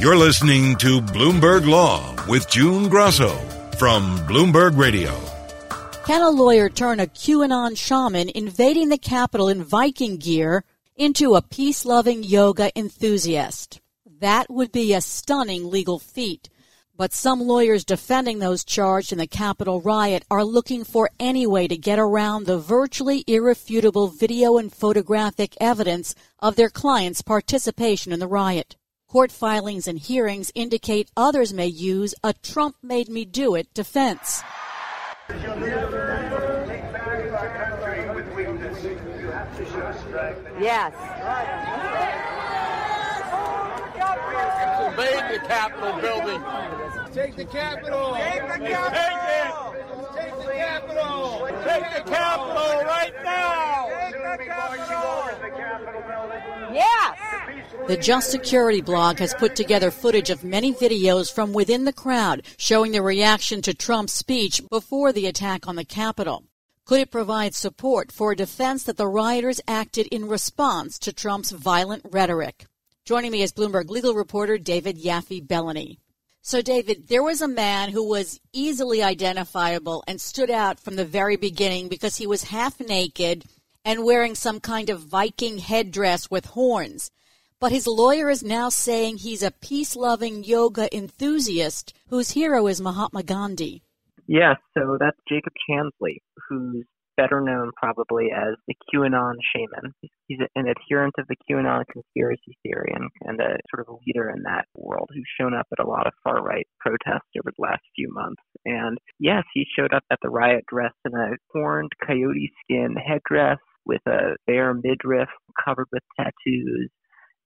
You're listening to Bloomberg Law with June Grosso from Bloomberg Radio. Can a lawyer turn a QAnon shaman invading the Capitol in Viking gear into a peace loving yoga enthusiast? That would be a stunning legal feat. But some lawyers defending those charged in the Capitol riot are looking for any way to get around the virtually irrefutable video and photographic evidence of their clients' participation in the riot. Court filings and hearings indicate others may use a Trump made me do it defense. Yes. Invade the Capitol building. Take the Capitol. Take the Capitol. Take the Capitol. Take the Capitol right now. Yes. The Just Security blog has put together footage of many videos from within the crowd showing the reaction to Trump's speech before the attack on the Capitol. Could it provide support for a defense that the rioters acted in response to Trump's violent rhetoric? Joining me is Bloomberg legal reporter David Yaffe Bellany. So, David, there was a man who was easily identifiable and stood out from the very beginning because he was half naked and wearing some kind of Viking headdress with horns. But his lawyer is now saying he's a peace loving yoga enthusiast whose hero is Mahatma Gandhi. Yes, so that's Jacob Chansley, who's better known probably as the QAnon shaman. He's an adherent of the QAnon conspiracy theory and, and a sort of a leader in that world who's shown up at a lot of far right protests over the last few months. And yes, he showed up at the riot dressed in a horned coyote skin headdress with a bare midriff covered with tattoos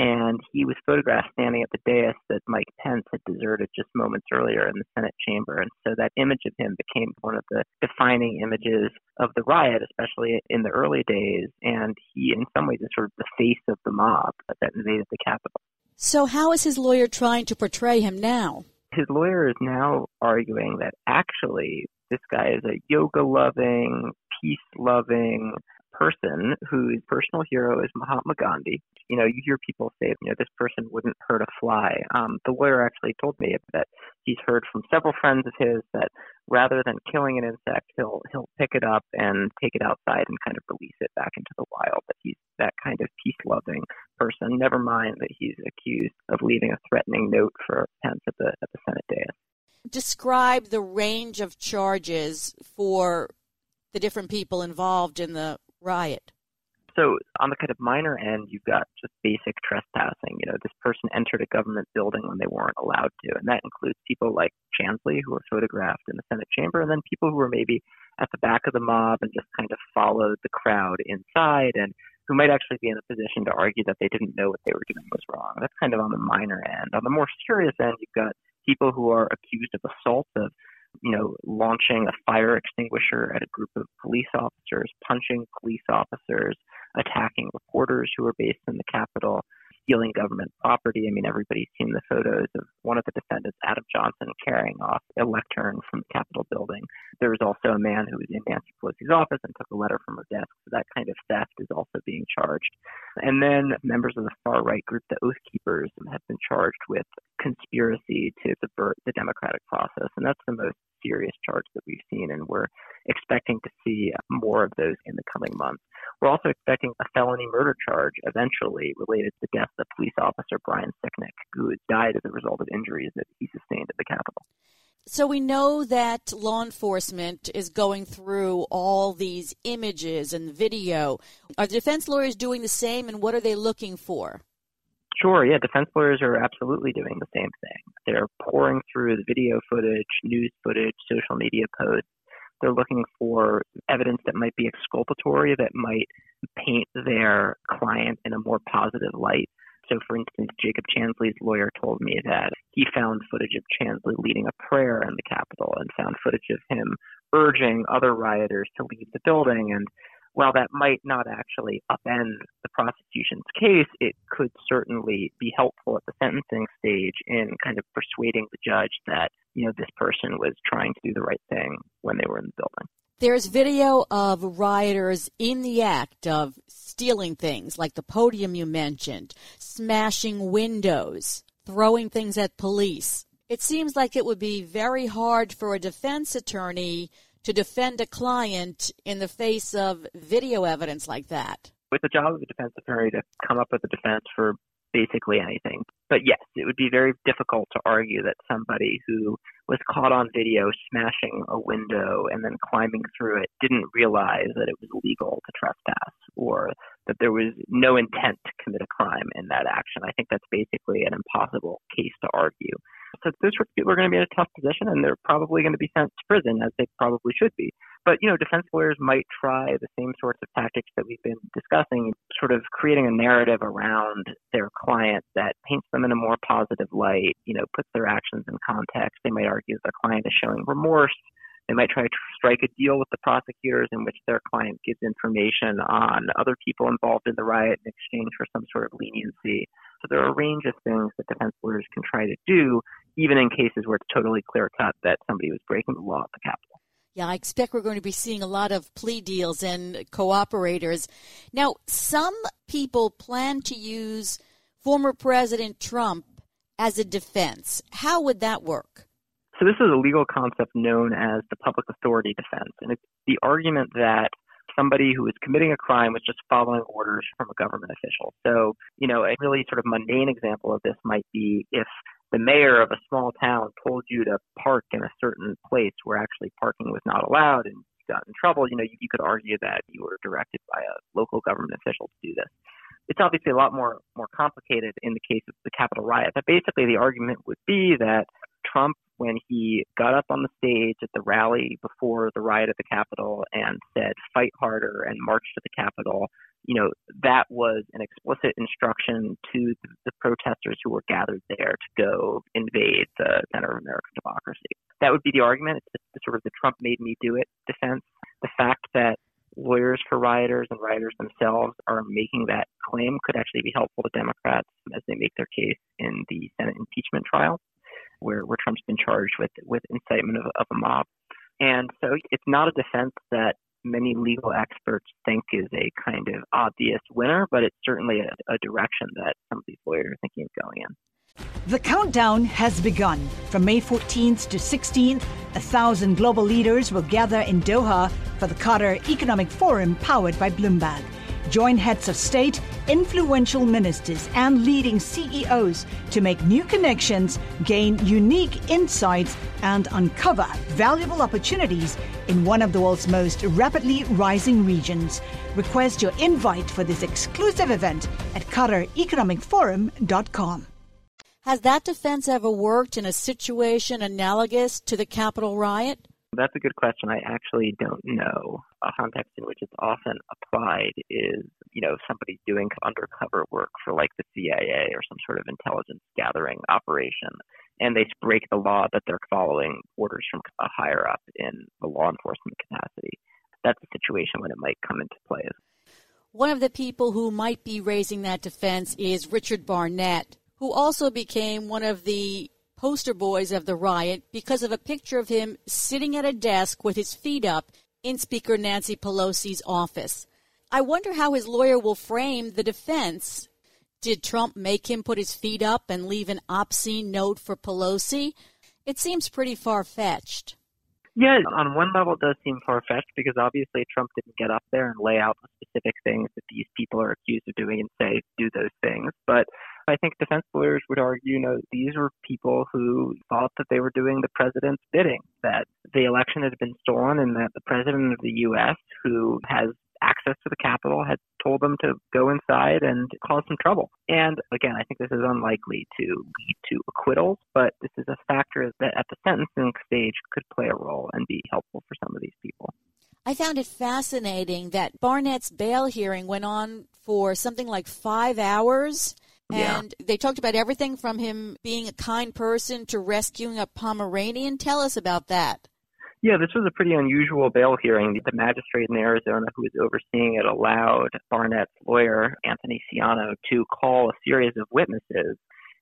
and he was photographed standing at the dais that Mike Pence had deserted just moments earlier in the Senate chamber. And so that image of him became one of the defining images of the riot, especially in the early days. And he, in some ways, is sort of the face of the mob that invaded the Capitol. So, how is his lawyer trying to portray him now? His lawyer is now arguing that actually this guy is a yoga loving, peace loving, person whose personal hero is Mahatma Gandhi. You know, you hear people say, you know, this person wouldn't hurt a fly. Um, the lawyer actually told me that he's heard from several friends of his that rather than killing an insect, he'll he'll pick it up and take it outside and kind of release it back into the wild. That he's that kind of peace-loving person. Never mind that he's accused of leaving a threatening note for Pence at the at the Senate dais. Describe the range of charges for the different people involved in the riot? So on the kind of minor end, you've got just basic trespassing. You know, this person entered a government building when they weren't allowed to, and that includes people like Chansley who were photographed in the Senate chamber, and then people who were maybe at the back of the mob and just kind of followed the crowd inside, and who might actually be in a position to argue that they didn't know what they were doing was wrong. That's kind of on the minor end. On the more serious end, you've got people who are accused of assault, of you know, launching a fire extinguisher at a group of police officers, punching police officers, attacking reporters who were based in the Capitol, stealing government property. I mean, everybody's seen the photos of one of the defendants, Adam Johnson, carrying off a lectern from the Capitol building. There was also a man who was in Nancy Pelosi's office and took a letter from her desk. So that kind of theft is also being charged. And then members of the far right group, the Oath Keepers, have been charged with conspiracy to subvert the democratic process. And that's the most serious charge that we've seen. And we're expecting to see more of those in the coming months. We're also expecting a felony murder charge eventually related to the death of police officer Brian Sicknick, who died as a result of injuries that he sustained at the Capitol. So we know that law enforcement is going through all these images and video. Are defense lawyers doing the same, and what are they looking for? Sure, yeah, defense lawyers are absolutely doing the same thing. They're pouring through the video footage, news footage, social media posts, they're looking for evidence that might be exculpatory, that might paint their client in a more positive light. So, for instance, Jacob Chansley's lawyer told me that he found footage of Chansley leading a prayer in the Capitol and found footage of him urging other rioters to leave the building. And while that might not actually upend the prosecution's case, it could certainly be helpful at the sentencing stage in kind of persuading the judge that, you know, this person was trying to do the right thing when they were in the building. There's video of rioters in the act of stealing things like the podium you mentioned, smashing windows, throwing things at police. It seems like it would be very hard for a defense attorney to defend a client in the face of video evidence like that. It's the job of the defense attorney to come up with a defense for basically anything. But yes, it would be very difficult to argue that somebody who was caught on video smashing a window and then climbing through it didn't realize that it was illegal to trespass or that there was no intent to commit a crime in that action. I think that's basically an impossible case to argue. So those people are going to be in a tough position, and they're probably going to be sent to prison, as they probably should be. But you know, defense lawyers might try the same sorts of tactics that we've been discussing, sort of creating a narrative around their client that paints them in a more positive light. You know, puts their actions in context. They might argue their client is showing remorse. They might try to strike a deal with the prosecutors in which their client gives information on other people involved in the riot in exchange for some sort of leniency. So there are a range of things that defense lawyers can try to do, even in cases where it's totally clear cut that somebody was breaking the law at the Capitol. Yeah, I expect we're going to be seeing a lot of plea deals and cooperators. Now, some people plan to use former President Trump as a defense. How would that work? So, this is a legal concept known as the public authority defense. And it's the argument that somebody who is committing a crime was just following orders from a government official. So, you know, a really sort of mundane example of this might be if the mayor of a small town told you to park in a certain place where actually parking was not allowed and you got in trouble, you know, you, you could argue that you were directed by a local government official to do this. It's obviously a lot more more complicated in the case of the Capitol riot. But basically, the argument would be that Trump, when he got up on the stage at the rally before the riot at the Capitol and said "Fight harder" and march to the Capitol, you know, that was an explicit instruction to the protesters who were gathered there to go invade the center of American democracy. That would be the argument. It's the, sort of the Trump made me do it defense. The fact that lawyers for rioters and rioters themselves are making that claim could actually be helpful to Democrats as they make their case in the Senate impeachment trial, where, where Trump's been charged with, with incitement of, of a mob. And so it's not a defense that many legal experts think is a kind of obvious winner, but it's certainly a, a direction that some of these lawyers are thinking of going in. The countdown has begun. From May 14th to 16th, a thousand global leaders will gather in Doha for the Qatar Economic Forum powered by Bloomberg. Join heads of state, influential ministers, and leading CEOs to make new connections, gain unique insights, and uncover valuable opportunities in one of the world's most rapidly rising regions. Request your invite for this exclusive event at QatarEconomicForum.com. Has that defense ever worked in a situation analogous to the Capitol riot? That's a good question. I actually don't know. A context in which it's often applied is, you know, somebody's doing undercover work for like the CIA or some sort of intelligence gathering operation, and they break the law that they're following orders from a higher up in the law enforcement capacity. That's a situation when it might come into play. One of the people who might be raising that defense is Richard Barnett, who also became one of the poster boys of the riot because of a picture of him sitting at a desk with his feet up in Speaker Nancy Pelosi's office. I wonder how his lawyer will frame the defense. Did Trump make him put his feet up and leave an obscene note for Pelosi? It seems pretty far fetched. Yeah, on one level, it does seem far fetched because obviously Trump didn't get up there and lay out the specific things that these people are accused of doing and say, do those things. But I think defense lawyers would argue, you know, these were people who thought that they were doing the president's bidding, that the election had been stolen and that the president of the U.S., who has access to the Capitol had told them to go inside and cause some trouble. And again, I think this is unlikely to lead to acquittals, but this is a factor that at the sentencing stage could play a role and be helpful for some of these people. I found it fascinating that Barnett's bail hearing went on for something like five hours. Yeah. And they talked about everything from him being a kind person to rescuing a Pomeranian. Tell us about that. Yeah, this was a pretty unusual bail hearing. The magistrate in Arizona who was overseeing it allowed Barnett's lawyer, Anthony Ciano, to call a series of witnesses,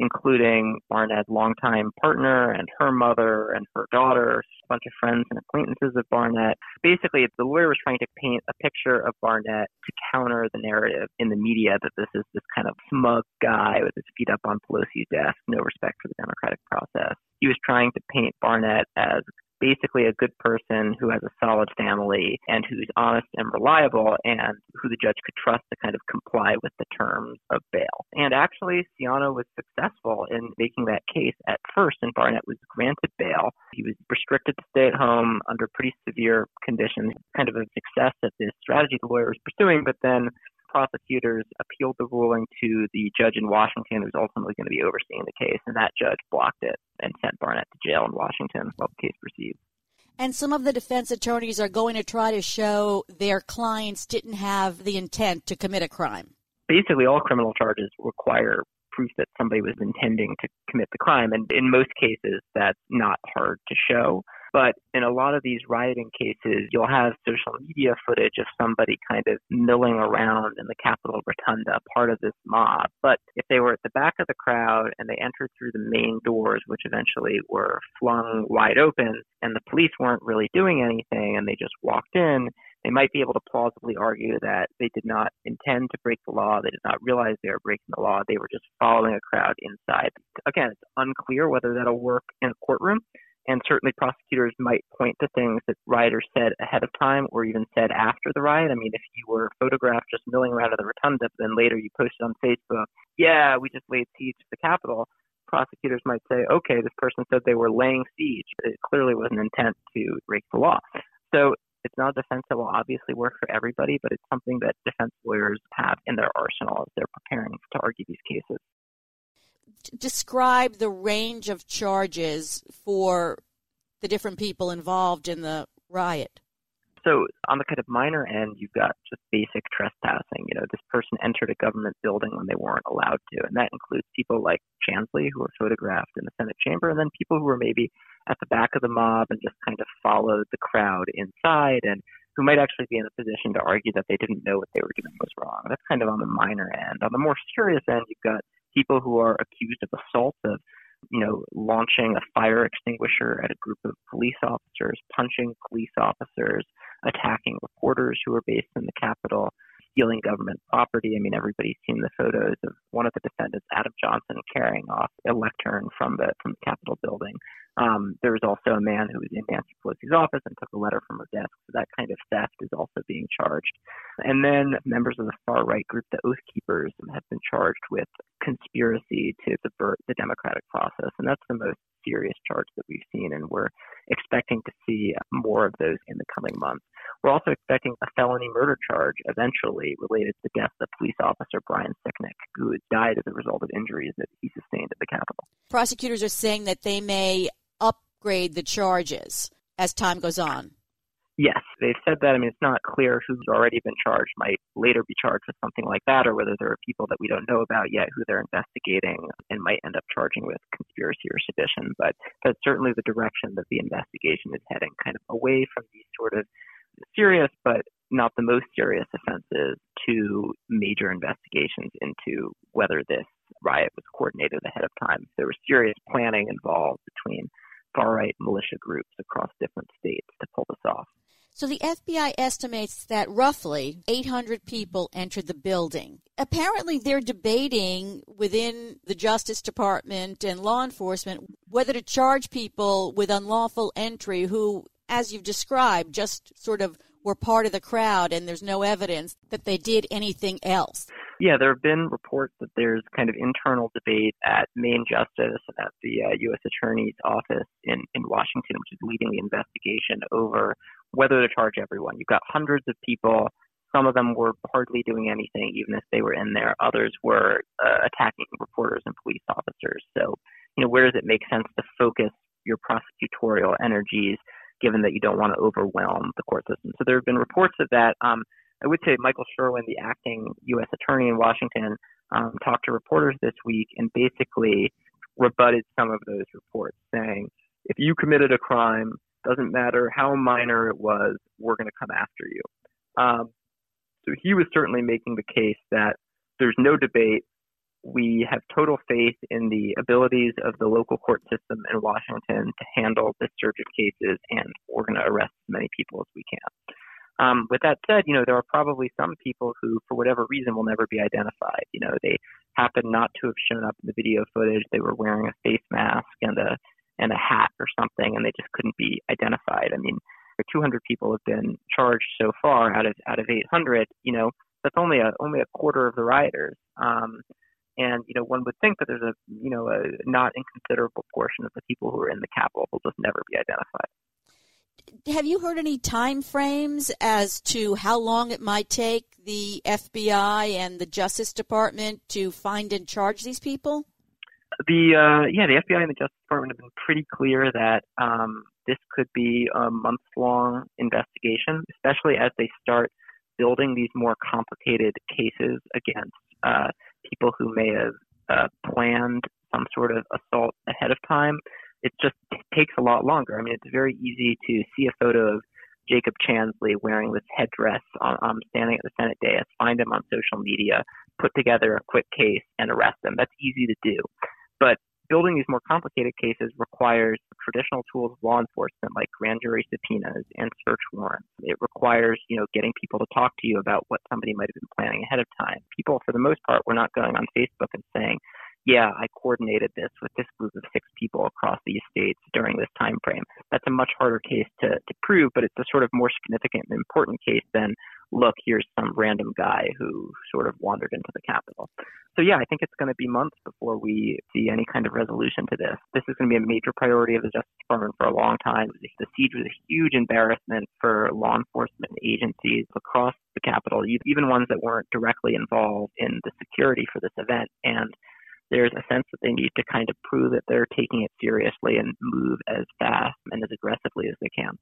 including Barnett's longtime partner and her mother and her daughter, a bunch of friends and acquaintances of Barnett. Basically, the lawyer was trying to paint a picture of Barnett to counter the narrative in the media that this is this kind of smug guy with his feet up on Pelosi's desk, no respect for the democratic process. He was trying to paint Barnett as basically a good person who has a solid family and who's honest and reliable and who the judge could trust to kind of comply with the terms of bail. And actually, Ciano was successful in making that case at first, and Barnett was granted bail. He was restricted to stay at home under pretty severe conditions, kind of a success at this strategy the lawyer was pursuing, but then prosecutors appealed the ruling to the judge in Washington who's ultimately going to be overseeing the case, and that judge blocked it and sent Barnett to jail in Washington while the case proceeds. And some of the defense attorneys are going to try to show their clients didn't have the intent to commit a crime. Basically, all criminal charges require proof that somebody was intending to commit the crime, and in most cases, that's not hard to show. But in a lot of these rioting cases, you'll have social media footage of somebody kind of milling around in the Capitol Rotunda, part of this mob. But if they were at the back of the crowd and they entered through the main doors, which eventually were flung wide open, and the police weren't really doing anything and they just walked in, they might be able to plausibly argue that they did not intend to break the law. They did not realize they were breaking the law. They were just following a crowd inside. Again, it's unclear whether that'll work in a courtroom. And certainly prosecutors might point to things that rioters said ahead of time or even said after the riot. I mean, if you were photographed just milling around in the rotunda, but then later you posted on Facebook, yeah, we just laid siege to the Capitol, prosecutors might say, okay, this person said they were laying siege. It clearly was an intent to break the law. So it's not a defense that will obviously work for everybody, but it's something that defense lawyers have in their arsenal as they're preparing to argue these cases describe the range of charges for the different people involved in the riot? So, on the kind of minor end, you've got just basic trespassing. You know, this person entered a government building when they weren't allowed to, and that includes people like Chansley, who were photographed in the Senate chamber, and then people who were maybe at the back of the mob and just kind of followed the crowd inside and who might actually be in a position to argue that they didn't know what they were doing was wrong. That's kind of on the minor end. On the more serious end, you've got people who are accused of assault, of you know, launching a fire extinguisher at a group of police officers, punching police officers, attacking reporters who are based in the Capitol, stealing government property. I mean, everybody's seen the photos of one of the defendants, Adam Johnson, carrying off a lectern from the from the Capitol building. Um, there was also a man who was in Nancy Pelosi's office and took a letter from her desk. So that kind of theft is also being charged. And then members of the far right group, the Oath Keepers, have been charged with conspiracy to subvert the democratic process. And that's the most serious charge that we've seen. And we're expecting to see more of those in the coming months. We're also expecting a felony murder charge eventually related to the death of police officer Brian Sicknick, who died as a result of injuries that he sustained at the Capitol. Prosecutors are saying that they may upgrade the charges as time goes on. Yes, they've said that. I mean, it's not clear who's already been charged might later be charged with something like that, or whether there are people that we don't know about yet who they're investigating and might end up charging with conspiracy or sedition. But that's certainly the direction that the investigation is heading, kind of away from these sort of serious but not the most serious offenses to major investigations into whether this riot was coordinated ahead of time. There was serious planning involved between far right militia groups across different states to pull this off. So the FBI estimates that roughly 800 people entered the building. Apparently, they're debating within the Justice Department and law enforcement whether to charge people with unlawful entry who, as you've described, just sort of were part of the crowd and there's no evidence that they did anything else. Yeah, there have been reports that there's kind of internal debate at Main Justice and at the uh, U.S. Attorney's Office in, in Washington, which is leading the investigation over whether to charge everyone. You've got hundreds of people. Some of them were hardly doing anything, even if they were in there. Others were uh, attacking reporters and police officers. So, you know, where does it make sense to focus your prosecutorial energies, given that you don't want to overwhelm the court system? So there have been reports of that. Um, I would say Michael Sherwin, the acting U.S. attorney in Washington, um, talked to reporters this week and basically rebutted some of those reports, saying, if you committed a crime, doesn't matter how minor it was, we're going to come after you. Um, so he was certainly making the case that there's no debate. We have total faith in the abilities of the local court system in Washington to handle this surge of cases, and we're going to arrest as many people as we can. Um, with that said, you know, there are probably some people who, for whatever reason, will never be identified. You know, they happen not to have shown up in the video footage. They were wearing a face mask and a and a hat or something, and they just couldn't be identified. I mean, 200 people have been charged so far out of out of 800. You know, that's only a only a quarter of the rioters. Um, and you know, one would think that there's a you know a not inconsiderable portion of the people who are in the Capitol will just never be identified. Have you heard any time frames as to how long it might take the FBI and the Justice Department to find and charge these people? The uh, yeah, the FBI and the Justice Department have been pretty clear that um, this could be a months long investigation, especially as they start building these more complicated cases against uh, people who may have uh, planned some sort of assault ahead of time. It just takes a lot longer. I mean, it's very easy to see a photo of Jacob Chansley wearing this headdress on, um, standing at the Senate dais, find him on social media, put together a quick case, and arrest him. That's easy to do. But building these more complicated cases requires traditional tools of law enforcement like grand jury subpoenas and search warrants. It requires, you know, getting people to talk to you about what somebody might have been planning ahead of time. People, for the most part, were not going on Facebook and saying, yeah, I coordinated this with this group of six people across these states during this time frame. That's a much harder case to, to prove, but it's a sort of more significant and important case than look, here's some random guy who sort of wandered into the Capitol. So, yeah, I think it's going to be months before we see any kind of resolution to this. This is going to be a major priority of the Justice Department for a long time. The siege was a huge embarrassment for law enforcement agencies across the Capitol, even ones that weren't directly involved in the security for this event. And there's a sense that they need to kind of prove that they're taking it seriously and move as fast and as aggressively as they can.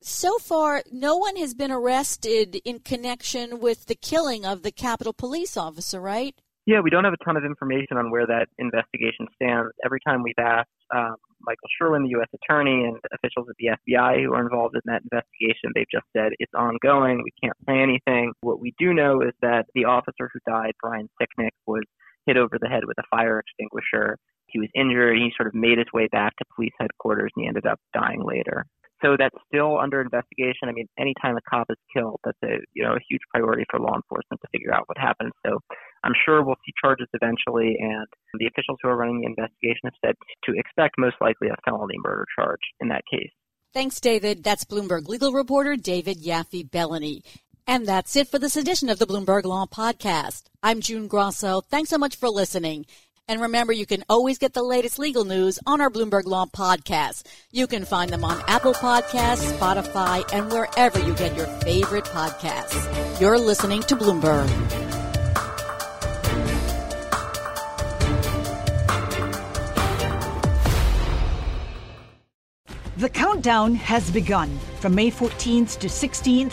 So far, no one has been arrested in connection with the killing of the Capitol police officer, right? Yeah, we don't have a ton of information on where that investigation stands. Every time we've asked um, Michael Sherwin, the U.S. Attorney, and officials at the FBI who are involved in that investigation, they've just said it's ongoing. We can't say anything. What we do know is that the officer who died, Brian Sicknick, was hit over the head with a fire extinguisher. He was injured. He sort of made his way back to police headquarters and he ended up dying later. So that's still under investigation. I mean, anytime a cop is killed, that's a you know a huge priority for law enforcement to figure out what happened. So I'm sure we'll see charges eventually, and the officials who are running the investigation have said to expect most likely a felony murder charge in that case. Thanks, David. That's Bloomberg legal reporter David Yaffe Bellany. And that's it for this edition of the Bloomberg Law Podcast. I'm June Grosso. Thanks so much for listening. And remember, you can always get the latest legal news on our Bloomberg Law Podcast. You can find them on Apple Podcasts, Spotify, and wherever you get your favorite podcasts. You're listening to Bloomberg. The countdown has begun. From May 14th to 16th,